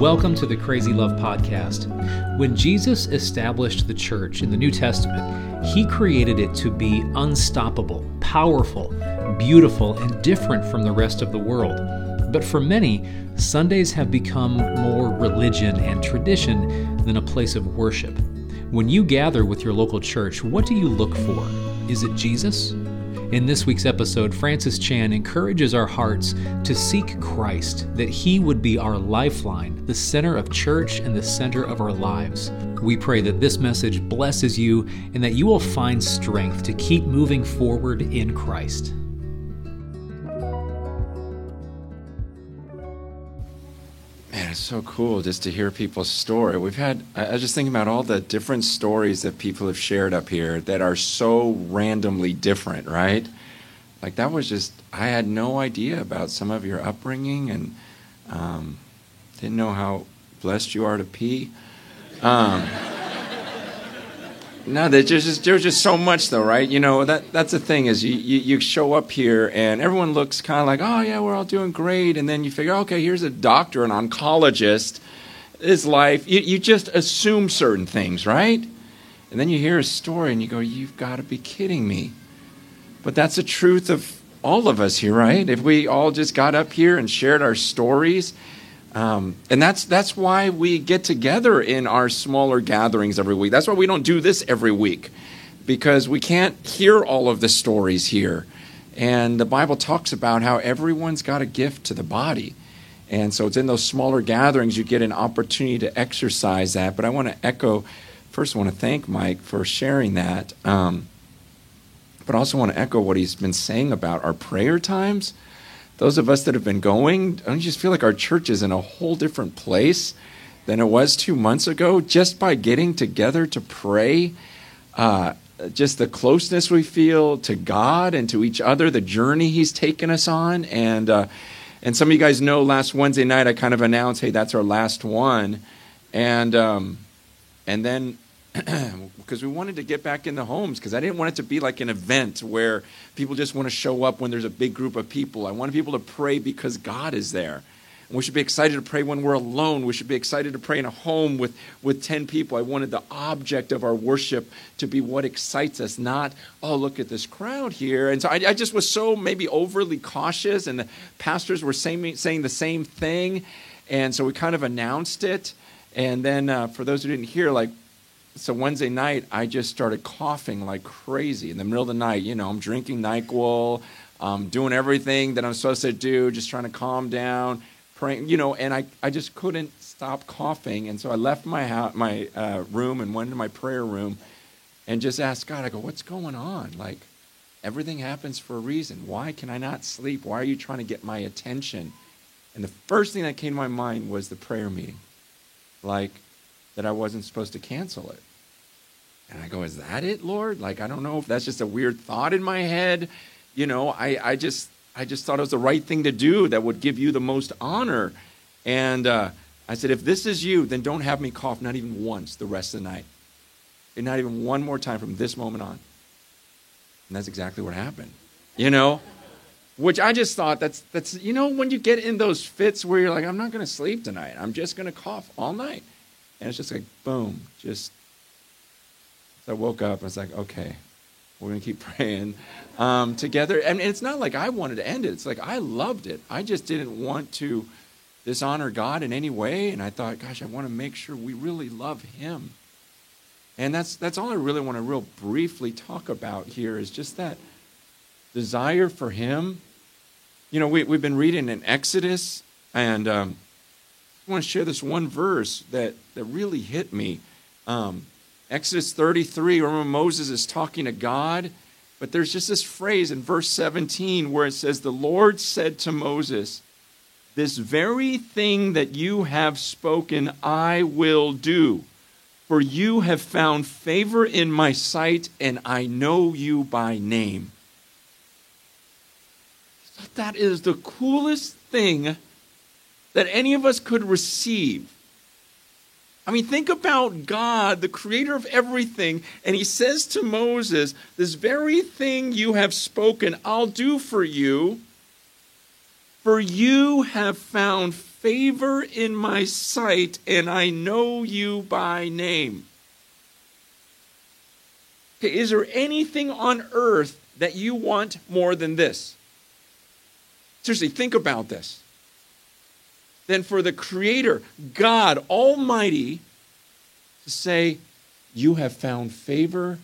Welcome to the Crazy Love Podcast. When Jesus established the church in the New Testament, he created it to be unstoppable, powerful, beautiful, and different from the rest of the world. But for many, Sundays have become more religion and tradition than a place of worship. When you gather with your local church, what do you look for? Is it Jesus? In this week's episode, Francis Chan encourages our hearts to seek Christ, that He would be our lifeline, the center of church and the center of our lives. We pray that this message blesses you and that you will find strength to keep moving forward in Christ. So cool just to hear people's story. We've had, I was just thinking about all the different stories that people have shared up here that are so randomly different, right? Like that was just, I had no idea about some of your upbringing and um, didn't know how blessed you are to pee. Um, no, there's just there's just so much though, right? You know that that's the thing is you, you, you show up here and everyone looks kind of like, oh yeah, we're all doing great, and then you figure, okay, here's a doctor, an oncologist, his life. You you just assume certain things, right? And then you hear a story and you go, you've got to be kidding me. But that's the truth of all of us here, right? If we all just got up here and shared our stories um, and that's that's why we get together in our smaller gatherings every week. That's why we don't do this every week, because we can't hear all of the stories here. And the Bible talks about how everyone's got a gift to the body. And so it's in those smaller gatherings you get an opportunity to exercise that. But I want to echo first, I want to thank Mike for sharing that. Um, but I also want to echo what he's been saying about our prayer times those of us that have been going, don't you just feel like our church is in a whole different place than it was two months ago just by getting together to pray? Uh, just the closeness we feel to God and to each other, the journey He's taken us on. And, uh, and some of you guys know last Wednesday night I kind of announced, hey, that's our last one. And, um, and then because we wanted to get back in the homes because I didn't want it to be like an event where people just want to show up when there's a big group of people. I wanted people to pray because God is there. And we should be excited to pray when we're alone. We should be excited to pray in a home with, with 10 people. I wanted the object of our worship to be what excites us, not, oh, look at this crowd here. And so I, I just was so maybe overly cautious, and the pastors were saying, saying the same thing. And so we kind of announced it. And then uh, for those who didn't hear, like so Wednesday night, I just started coughing like crazy in the middle of the night. You know, I'm drinking NyQuil, um, doing everything that I'm supposed to do, just trying to calm down, praying, you know, and I, I just couldn't stop coughing. And so I left my, my uh, room and went into my prayer room and just asked God, I go, what's going on? Like, everything happens for a reason. Why can I not sleep? Why are you trying to get my attention? And the first thing that came to my mind was the prayer meeting. Like, that I wasn't supposed to cancel it. And I go, Is that it, Lord? Like, I don't know if that's just a weird thought in my head. You know, I, I just I just thought it was the right thing to do that would give you the most honor. And uh, I said, if this is you, then don't have me cough not even once the rest of the night. And not even one more time from this moment on. And that's exactly what happened. You know? Which I just thought that's that's you know when you get in those fits where you're like, I'm not gonna sleep tonight. I'm just gonna cough all night. And it's just like boom, just so I woke up and I was like, okay, we're going to keep praying um, together. And it's not like I wanted to end it. It's like I loved it. I just didn't want to dishonor God in any way. And I thought, gosh, I want to make sure we really love Him. And that's, that's all I really want to real briefly talk about here is just that desire for Him. You know, we, we've been reading in Exodus, and um, want to share this one verse that, that really hit me. Um, Exodus 33, remember Moses is talking to God, but there's just this phrase in verse 17 where it says, The Lord said to Moses, This very thing that you have spoken, I will do. For you have found favor in my sight, and I know you by name. That is the coolest thing that any of us could receive I mean, think about God, the creator of everything, and he says to Moses, This very thing you have spoken, I'll do for you, for you have found favor in my sight, and I know you by name. Okay, is there anything on earth that you want more than this? Seriously, think about this. Then for the Creator, God Almighty, to say, You have found favor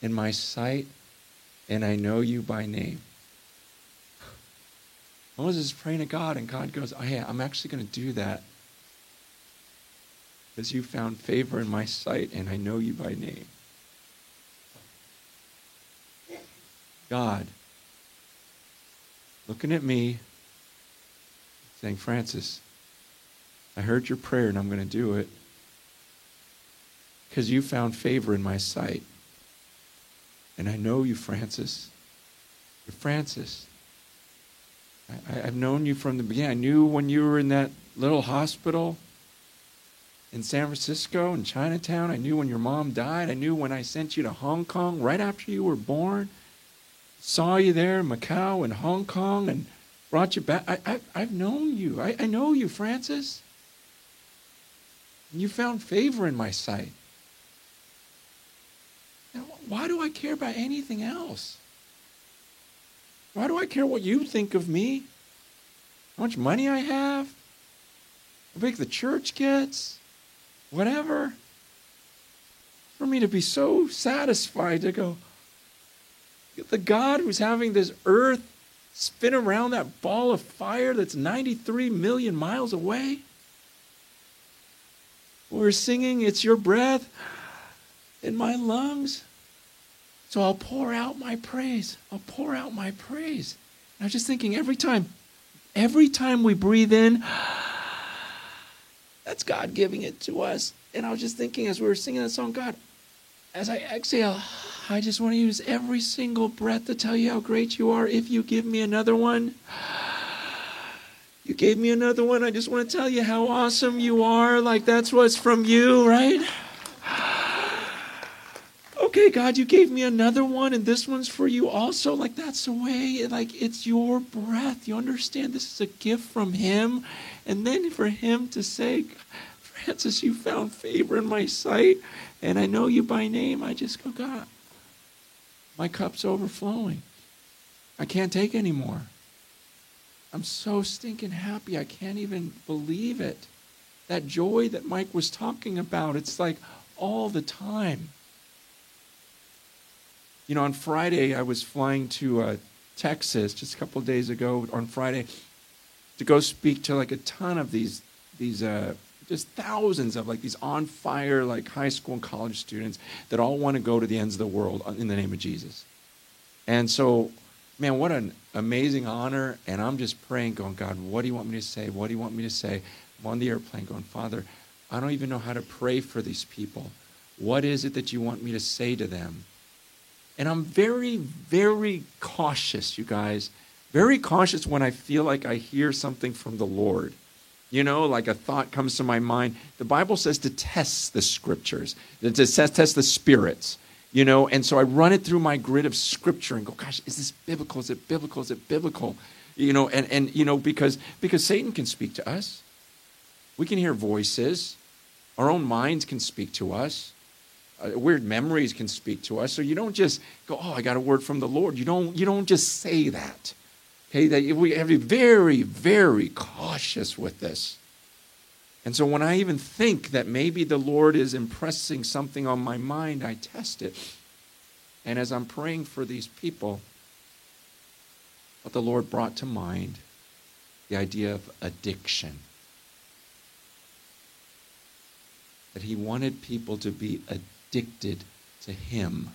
in my sight, and I know you by name. Moses is praying to God, and God goes, Oh, yeah, I'm actually going to do that because you found favor in my sight, and I know you by name. God looking at me, saying, Francis, I heard your prayer and I'm going to do it because you found favor in my sight. And I know you, Francis. You're Francis. I, have known you from the beginning. I knew when you were in that little hospital in San Francisco in Chinatown. I knew when your mom died. I knew when I sent you to Hong Kong right after you were born. Saw you there in Macau and Hong Kong and brought you back. I, I, have known you. I, I know you, Francis. And you found favor in my sight. Now, why do I care about anything else? Why do I care what you think of me? How much money I have? How big the church gets? Whatever. For me to be so satisfied to go, the God who's having this earth spin around that ball of fire that's 93 million miles away. We're singing, It's Your Breath in my lungs. So I'll pour out my praise. I'll pour out my praise. And I was just thinking every time, every time we breathe in, that's God giving it to us. And I was just thinking as we were singing that song, God, as I exhale, I just want to use every single breath to tell you how great you are. If you give me another one, you gave me another one. I just want to tell you how awesome you are. Like that's what's from you, right? okay, God, you gave me another one, and this one's for you also. Like, that's the way, like, it's your breath. You understand? This is a gift from Him. And then for Him to say, Francis, you found favor in my sight, and I know you by name, I just go, God, my cup's overflowing. I can't take anymore. I'm so stinking happy. I can't even believe it. That joy that Mike was talking about, it's like all the time. You know, on Friday, I was flying to uh, Texas just a couple days ago on Friday to go speak to like a ton of these, these uh, just thousands of like these on fire, like high school and college students that all want to go to the ends of the world in the name of Jesus. And so, man, what an amazing honor. And I'm just praying, going, God, what do you want me to say? What do you want me to say? I'm on the airplane going, Father, I don't even know how to pray for these people. What is it that you want me to say to them? And I'm very, very cautious, you guys. Very cautious when I feel like I hear something from the Lord. You know, like a thought comes to my mind. The Bible says to test the scriptures, to test, test the spirits. You know, and so I run it through my grid of scripture and go, gosh, is this biblical? Is it biblical? Is it biblical? You know, and, and you know, because because Satan can speak to us. We can hear voices. Our own minds can speak to us uh, weird memories can speak to us. So you don't just go, "Oh, I got a word from the Lord." You don't. You don't just say that. Okay, that we have to be very, very cautious with this. And so when I even think that maybe the Lord is impressing something on my mind, I test it. And as I'm praying for these people, what the Lord brought to mind the idea of addiction. That He wanted people to be addicted to Him.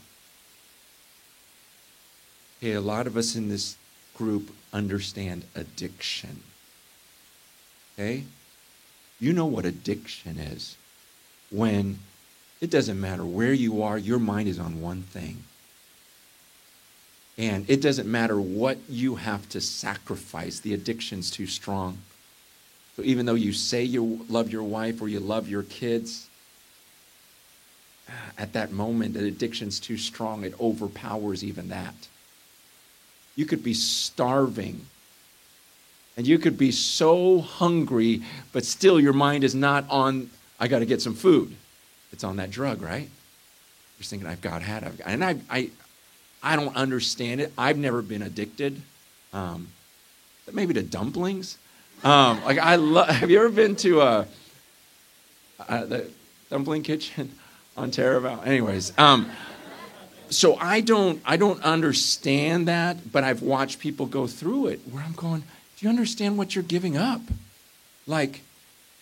Okay, a lot of us in this group understand addiction. Okay? You know what addiction is. When it doesn't matter where you are, your mind is on one thing. And it doesn't matter what you have to sacrifice, the addiction's too strong. So even though you say you love your wife or you love your kids, uh, at that moment, the addiction's too strong, it overpowers even that. You could be starving And you could be so hungry, but still your mind is not on, I got to get some food. It's on that drug, right? You're thinking, I've got had, I've got, and I, I, I don't understand it. I've never been addicted. Um, maybe to dumplings. Um, like I love. Have you ever been to a, a the dumpling kitchen on Taraval? Anyways, um, so I don't I don't understand that, but I've watched people go through it where I'm going. Do you understand what you're giving up? Like,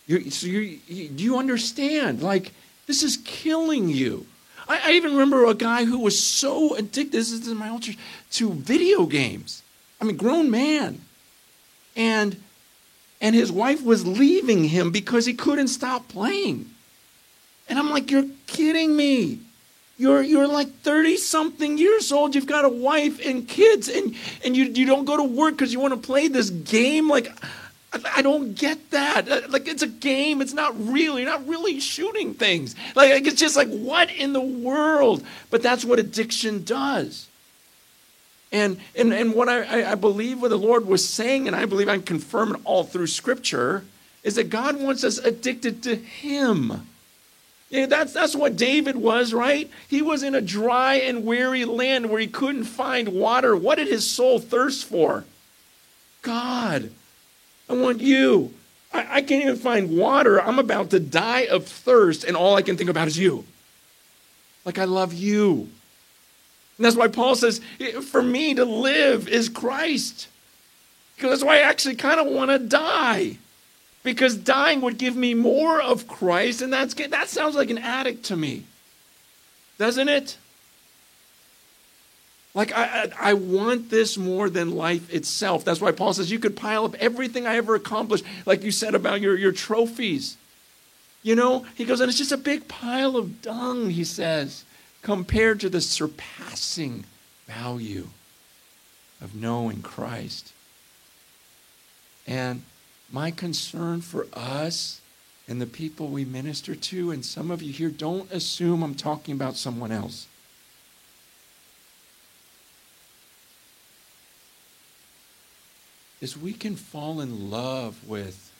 you're, so you do you understand? Like, this is killing you. I, I, even remember a guy who was so addicted. This is in my old church to video games. I mean, grown man, and and his wife was leaving him because he couldn't stop playing. And I'm like, you're kidding me. You're, you're like 30 something years old. You've got a wife and kids, and, and you, you don't go to work because you want to play this game. Like, I, I don't get that. Uh, like, it's a game. It's not real. You're not really shooting things. Like, it's just like, what in the world? But that's what addiction does. And, and, and what I, I believe what the Lord was saying, and I believe I can confirm it all through Scripture, is that God wants us addicted to Him. Yeah, that's, that's what David was, right? He was in a dry and weary land where he couldn't find water. What did his soul thirst for? God, I want you. I, I can't even find water. I'm about to die of thirst, and all I can think about is you. Like, I love you. And that's why Paul says, for me to live is Christ. Because that's why I actually kind of want to die. Because dying would give me more of Christ, and that's that sounds like an addict to me. Doesn't it? Like, I, I, I, want this more than life itself. That's why Paul says you could pile up everything I ever accomplished, like you said about your, your trophies. You know, he goes, and it's just a big pile of dung, he says compared to the surpassing value of knowing Christ. And my concern for us and the people we minister to, and some of you here, don't assume I'm talking about someone else. Is we can fall in love with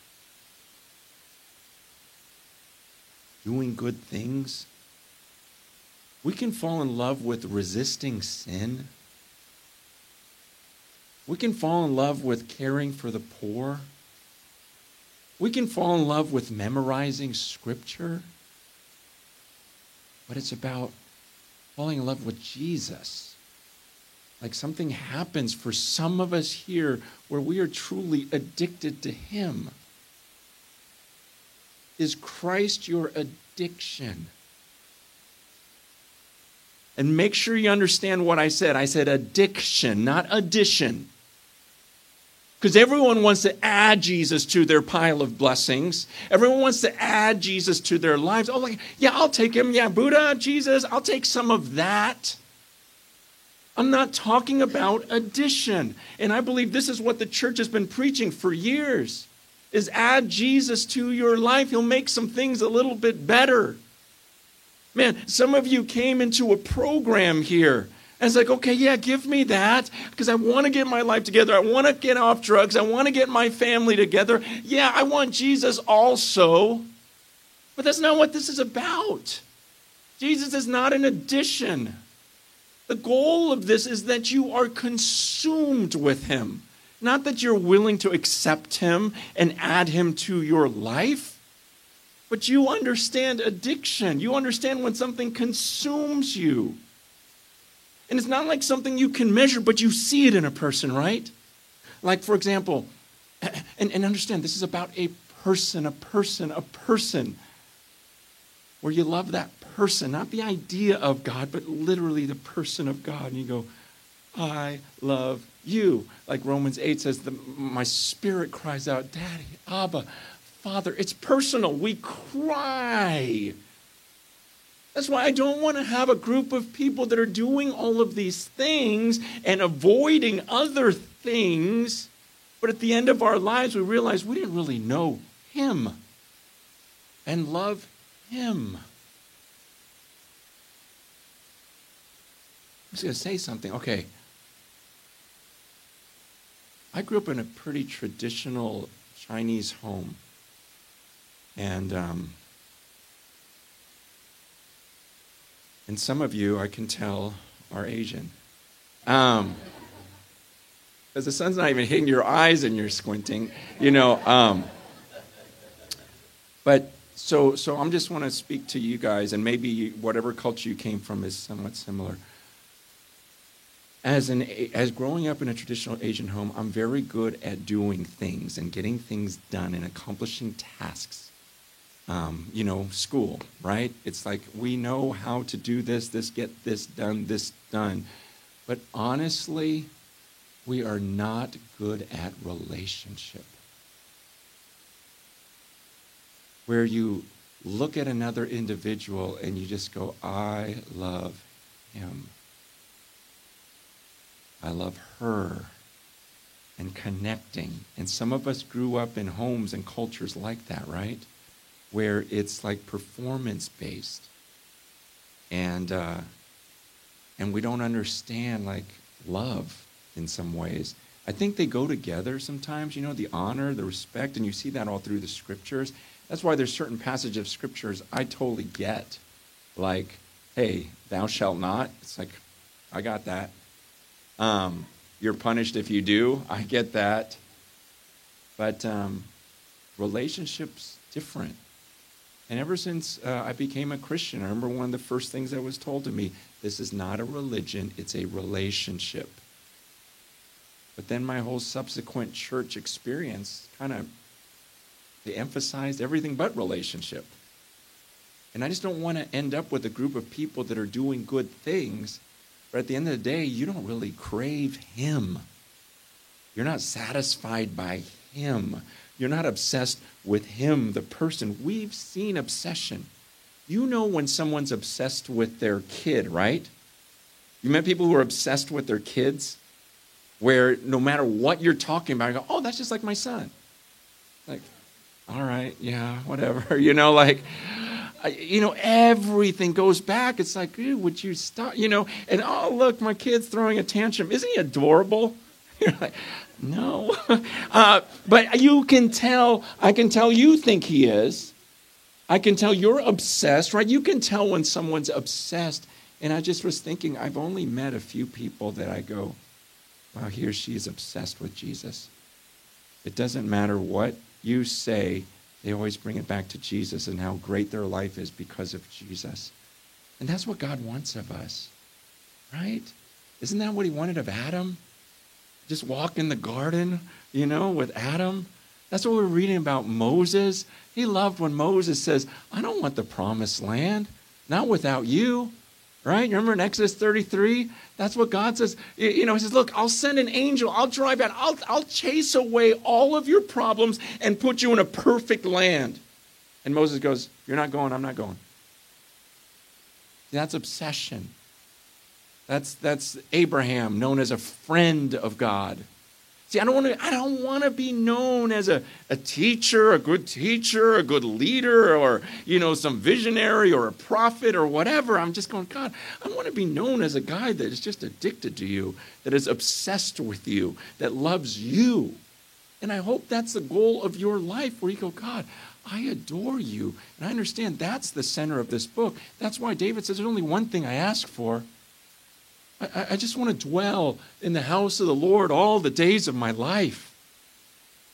doing good things we can fall in love with resisting sin. We can fall in love with caring for the poor. We can fall in love with memorizing scripture. But it's about falling in love with Jesus. Like something happens for some of us here where we are truly addicted to Him. Is Christ your addiction? And make sure you understand what I said. I said addiction, not addition. Because everyone wants to add Jesus to their pile of blessings. Everyone wants to add Jesus to their lives. Oh, like, yeah, I'll take him. Yeah, Buddha, Jesus, I'll take some of that. I'm not talking about addition. And I believe this is what the church has been preaching for years. Is add Jesus to your life. He'll make some things a little bit better. Man, some of you came into a program here. And it's like, okay, yeah, give me that because I want to get my life together. I want to get off drugs. I want to get my family together. Yeah, I want Jesus also. But that's not what this is about. Jesus is not an addition. The goal of this is that you are consumed with Him, not that you're willing to accept Him and add Him to your life. But you understand addiction. You understand when something consumes you. And it's not like something you can measure, but you see it in a person, right? Like, for example, and, and understand this is about a person, a person, a person, where you love that person, not the idea of God, but literally the person of God. And you go, I love you. Like Romans 8 says, the, my spirit cries out, Daddy, Abba, Father. It's personal. We cry. That's why I don't want to have a group of people that are doing all of these things and avoiding other things. But at the end of our lives, we realize we didn't really know Him and love Him. I was going to say something. Okay. I grew up in a pretty traditional Chinese home. And, um, and some of you, I can tell, are Asian. Um, because the sun's not even hitting your eyes and you're squinting, you know. Um, but so, so I'm just want to speak to you guys, and maybe whatever culture you came from is somewhat similar. As an as growing up in a traditional Asian home, I'm very good at doing things and getting things done and accomplishing tasks. Um, you know, school, right? It's like we know how to do this, this, get this done, this done. But honestly, we are not good at relationship. Where you look at another individual and you just go, I love him. I love her. And connecting. And some of us grew up in homes and cultures like that, right? Where it's like performance based. And, uh, and we don't understand like love in some ways. I think they go together sometimes, you know, the honor, the respect, and you see that all through the scriptures. That's why there's certain passages of scriptures I totally get. Like, hey, thou shalt not. It's like, I got that. Um, you're punished if you do. I get that. But um, relationships different. And ever since uh, I became a Christian, I remember one of the first things that was told to me this is not a religion, it's a relationship. But then my whole subsequent church experience kind of they emphasized everything but relationship. And I just don't want to end up with a group of people that are doing good things, but at the end of the day, you don't really crave him. You're not satisfied by him. You're not obsessed with him, the person. We've seen obsession. You know when someone's obsessed with their kid, right? You met people who are obsessed with their kids? where no matter what you're talking about, I go, oh, that's just like my son. Like, all right, yeah, whatever. You know, like, you know, everything goes back. It's like, would you stop? You know, and oh, look, my kid's throwing a tantrum. Isn't he adorable? You're like, no. Uh, but you can tell, I can tell you think he is. I can tell you're obsessed, right? You can tell when someone's obsessed. And I just was thinking, I've only met a few people that I go, wow, he or she is obsessed with Jesus. It doesn't matter what you say, they always bring it back to Jesus and how great their life is because of Jesus. And that's what God wants of us, right? Isn't that what he wanted of Adam? Just walk in the garden, you know, with Adam. That's what we're reading about Moses. He loved when Moses says, I don't want the promised land, not without you. Right? You remember in Exodus 33? That's what God says. You know, He says, Look, I'll send an angel. I'll drive out. I'll, I'll chase away all of your problems and put you in a perfect land. And Moses goes, You're not going. I'm not going. That's obsession. That's, that's Abraham, known as a friend of God. See, I don't want to, I don't want to be known as a, a teacher, a good teacher, a good leader, or you know, some visionary or a prophet or whatever. I'm just going, God, I want to be known as a guy that is just addicted to you, that is obsessed with you, that loves you. And I hope that's the goal of your life where you go, God, I adore you. And I understand that's the center of this book. That's why David says there's only one thing I ask for I, I just want to dwell in the house of the Lord all the days of my life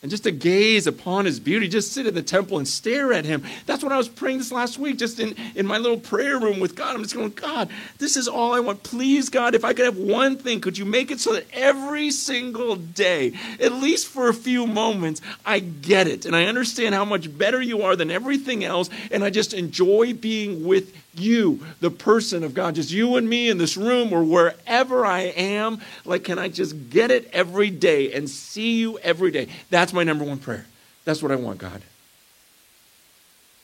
and just to gaze upon his beauty, just sit in the temple and stare at him. That's what I was praying this last week, just in, in my little prayer room with God. I'm just going, God, this is all I want. Please, God, if I could have one thing, could you make it so that every single day, at least for a few moments, I get it and I understand how much better you are than everything else, and I just enjoy being with you, the person of God, just you and me in this room or wherever I am. Like, can I just get it every day and see you every day? That's my number one prayer. That's what I want, God.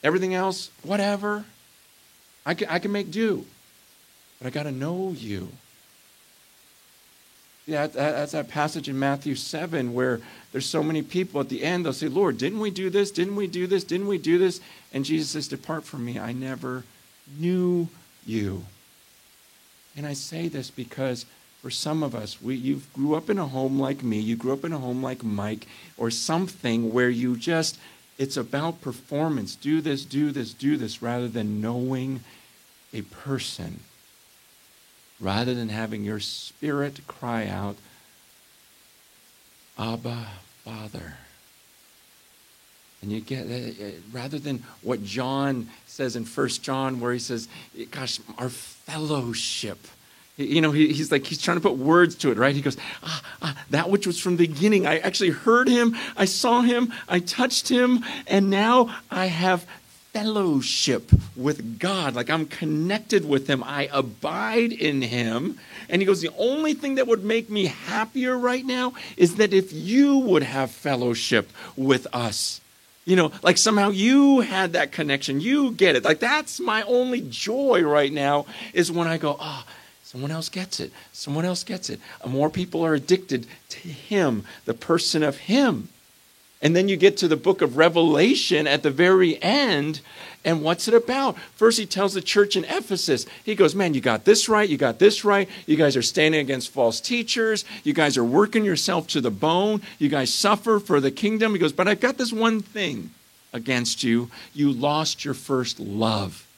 Everything else, whatever, I can, I can make do. But I got to know you. Yeah, that's that passage in Matthew 7 where there's so many people at the end, they'll say, Lord, didn't we do this? Didn't we do this? Didn't we do this? And Jesus says, Depart from me. I never knew you. And I say this because for some of us, we, you grew up in a home like me, you grew up in a home like Mike, or something where you just, it's about performance. Do this, do this, do this, rather than knowing a person. Rather than having your spirit cry out, Abba, Father. And you get, uh, uh, rather than what John says in First John, where he says, gosh, our fellowship. You know, he, he's like, he's trying to put words to it, right? He goes, ah, ah, that which was from the beginning. I actually heard him, I saw him, I touched him, and now I have fellowship with God. Like I'm connected with him, I abide in him. And he goes, The only thing that would make me happier right now is that if you would have fellowship with us. You know, like somehow you had that connection. You get it. Like that's my only joy right now is when I go, ah, oh, someone else gets it. Someone else gets it. More people are addicted to him, the person of him. And then you get to the book of Revelation at the very end, and what's it about? First, he tells the church in Ephesus, he goes, Man, you got this right, you got this right. You guys are standing against false teachers. You guys are working yourself to the bone. You guys suffer for the kingdom. He goes, But I've got this one thing against you. You lost your first love.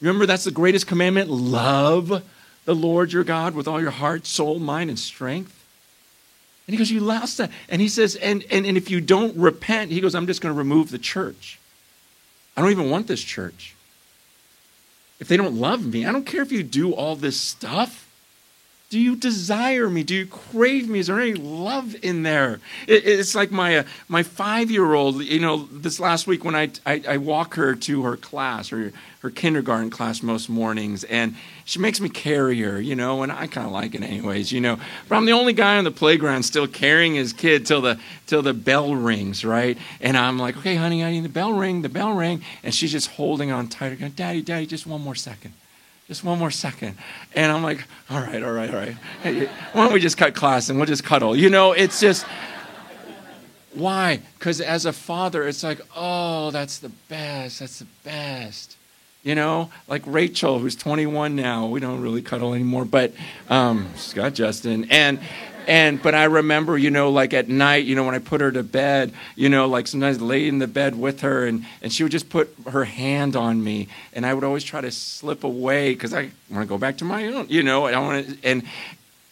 Remember, that's the greatest commandment love the Lord your God with all your heart, soul, mind, and strength. And he goes, You lost that. And he says, and, and, and if you don't repent, he goes, I'm just going to remove the church. I don't even want this church. If they don't love me, I don't care if you do all this stuff. Do you desire me? Do you crave me? Is there any love in there? It, it's like my uh, my five year old. You know, this last week when I, I, I walk her to her class, her her kindergarten class most mornings, and she makes me carry her. You know, and I kind of like it anyways. You know, but I'm the only guy on the playground still carrying his kid till the till the bell rings, right? And I'm like, okay, honey, I need the bell ring, the bell ring, and she's just holding on tighter, going, Daddy, Daddy, just one more second just one more second. And I'm like, all right, all right, all right. Hey, why don't we just cut class and we'll just cuddle? You know, it's just, why? Because as a father, it's like, oh, that's the best. That's the best. You know, like Rachel, who's 21 now. We don't really cuddle anymore, but um, she's got Justin. And and but I remember, you know, like at night, you know, when I put her to bed, you know, like sometimes lay in the bed with her, and and she would just put her hand on me, and I would always try to slip away because I want to go back to my own, you know, I want to, and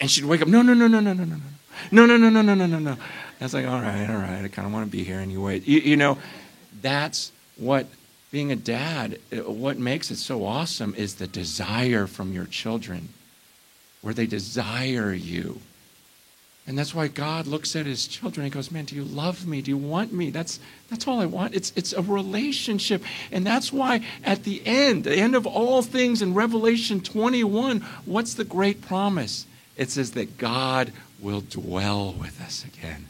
and she'd wake up, no, no, no, no, no, no, no, no, no, no, no, no, no, no, no. No I was like, all right, all right, I kind of want to be here anyway. You, you know, that's what being a dad, uh, what makes it so awesome is the desire from your children, where they desire you. And that's why God looks at his children and goes, Man, do you love me? Do you want me? That's, that's all I want. It's, it's a relationship. And that's why at the end, the end of all things in Revelation 21, what's the great promise? It says that God will dwell with us again.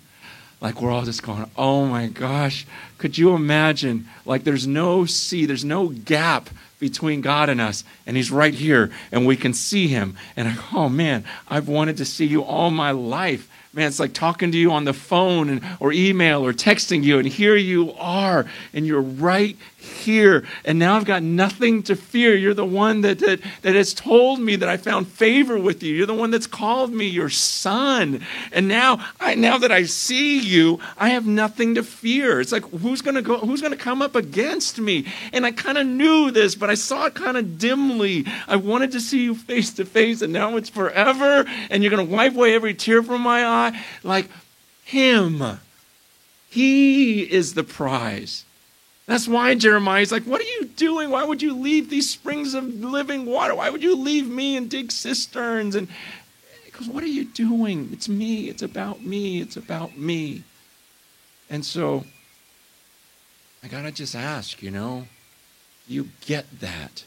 Like we're all just going, oh my gosh, could you imagine? Like there's no sea, there's no gap between God and us, and He's right here, and we can see Him. And I, oh man, I've wanted to see you all my life. Man, it's like talking to you on the phone and, or email or texting you, and here you are, and you're right here. And now I've got nothing to fear. You're the one that, that, that has told me that I found favor with you. You're the one that's called me your son. And now, I, now that I see you, I have nothing to fear. It's like, who's going to go, who's going to come up against me? And I kind of knew this, but I saw it kind of dimly. I wanted to see you face to face, and now it's forever, and you're going to wipe away every tear from my eye like him. He is the prize. That's why Jeremiah is like, What are you doing? Why would you leave these springs of living water? Why would you leave me and dig cisterns? And he goes, What are you doing? It's me. It's about me. It's about me. And so I got to just ask, you know, you get that?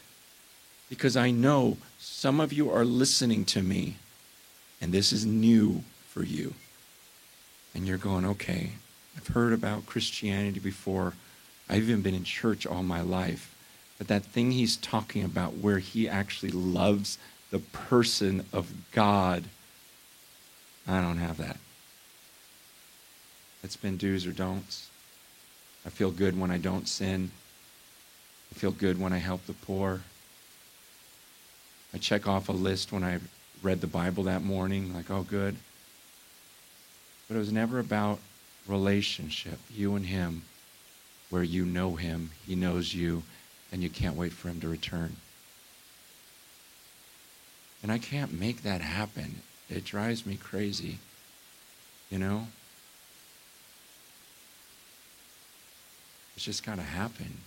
Because I know some of you are listening to me, and this is new for you. And you're going, okay, I've heard about Christianity before. I've even been in church all my life. But that thing he's talking about, where he actually loves the person of God, I don't have that. It's been do's or don'ts. I feel good when I don't sin. I feel good when I help the poor. I check off a list when I read the Bible that morning, like, oh, good. But it was never about relationship, you and him, where you know him, he knows you, and you can't wait for him to return. And I can't make that happen. It drives me crazy. You know? It's just got to happen.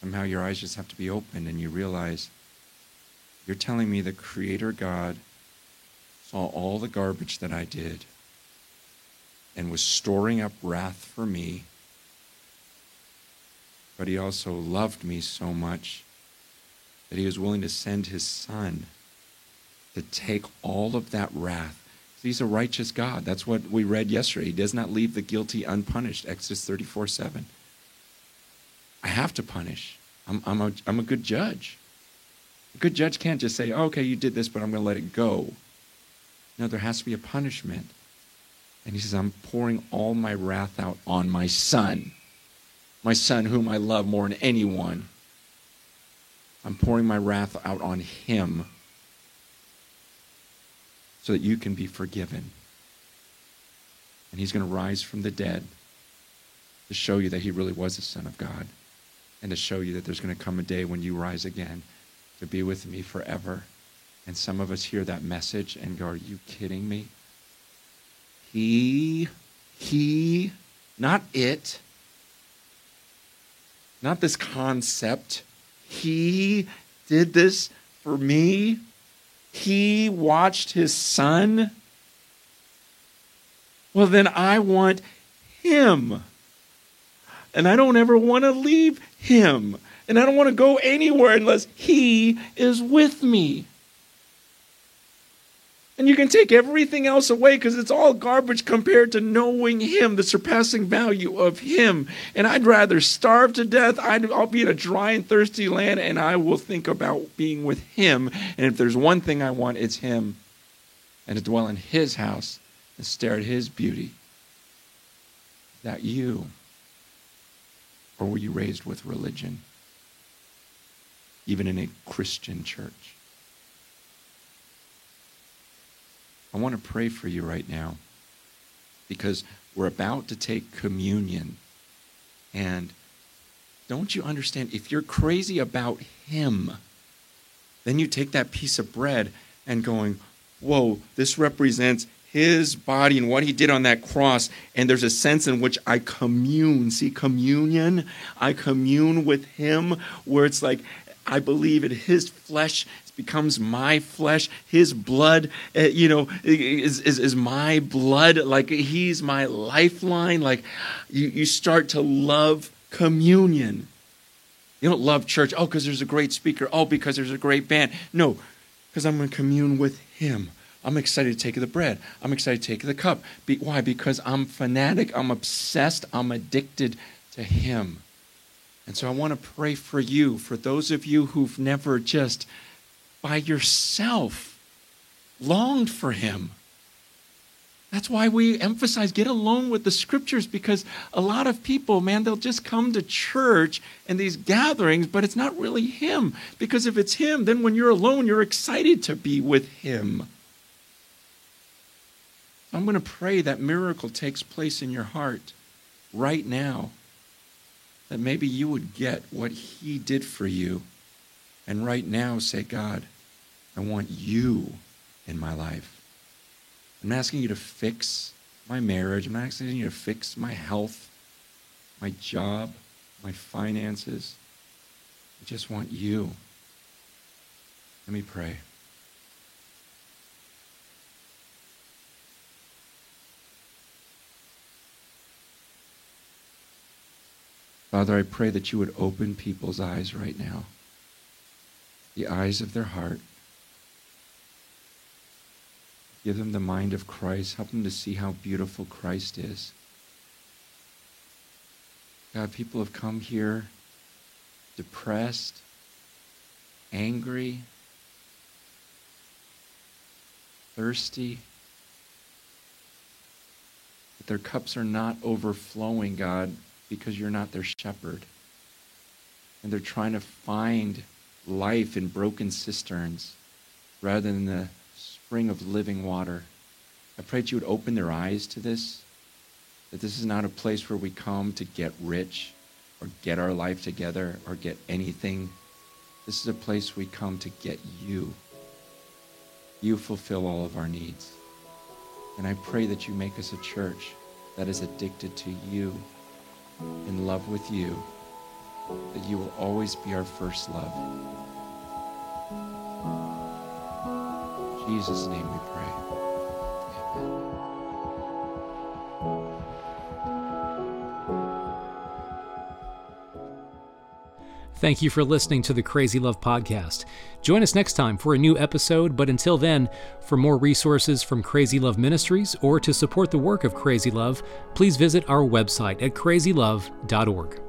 Somehow your eyes just have to be opened and you realize you're telling me the Creator God saw all the garbage that I did and was storing up wrath for me, but He also loved me so much that He was willing to send His Son to take all of that wrath. He's a righteous God. That's what we read yesterday. He does not leave the guilty unpunished. Exodus 34 7. I have to punish. I'm, I'm, a, I'm a good judge. A good judge can't just say, oh, okay, you did this, but I'm going to let it go. No, there has to be a punishment. And he says, I'm pouring all my wrath out on my son, my son whom I love more than anyone. I'm pouring my wrath out on him so that you can be forgiven. And he's going to rise from the dead to show you that he really was the Son of God and to show you that there's going to come a day when you rise again to be with me forever. And some of us hear that message and go, Are you kidding me? He, he, not it, not this concept. He did this for me. He watched his son. Well, then I want him. And I don't ever want to leave him. And I don't want to go anywhere unless he is with me. And you can take everything else away because it's all garbage compared to knowing Him, the surpassing value of Him. And I'd rather starve to death. i will be in a dry and thirsty land, and I will think about being with Him. And if there's one thing I want, it's Him. And to dwell in His house and stare at His beauty. That you? Or were you raised with religion? Even in a Christian church? I want to pray for you right now because we're about to take communion. And don't you understand? If you're crazy about Him, then you take that piece of bread and going, whoa, this represents his body and what he did on that cross. And there's a sense in which I commune. See, communion, I commune with him, where it's like, I believe in his flesh becomes my flesh. His blood, uh, you know, is, is, is my blood. Like he's my lifeline. Like you, you start to love communion. You don't love church, oh, because there's a great speaker. Oh, because there's a great band. No, because I'm going to commune with him. I'm excited to take the bread. I'm excited to take the cup. Be, why? Because I'm fanatic. I'm obsessed. I'm addicted to him. And so I want to pray for you, for those of you who've never just by yourself longed for him. That's why we emphasize get alone with the scriptures because a lot of people, man, they'll just come to church and these gatherings, but it's not really Him. Because if it's Him, then when you're alone, you're excited to be with Him. I'm going to pray that miracle takes place in your heart right now. That maybe you would get what He did for you. And right now say, God, I want you in my life. I'm not asking you to fix my marriage. I'm not asking you to fix my health, my job, my finances. I just want you. Let me pray. Father, I pray that you would open people's eyes right now, the eyes of their heart. Give them the mind of Christ. Help them to see how beautiful Christ is. God, people have come here depressed, angry, thirsty. But their cups are not overflowing, God, because you're not their shepherd. And they're trying to find life in broken cisterns. rather than the spring of living water. I pray that you would open their eyes to this, that this is not a place where we come to get rich or get our life together or get anything. This is a place we come to get you. You fulfill all of our needs. And I pray that you make us a church that is addicted to you, in love with you, that you will always be our first love. Jesus' name we pray. Amen. Thank you for listening to the Crazy Love Podcast. Join us next time for a new episode, but until then, for more resources from Crazy Love Ministries or to support the work of Crazy Love, please visit our website at crazylove.org.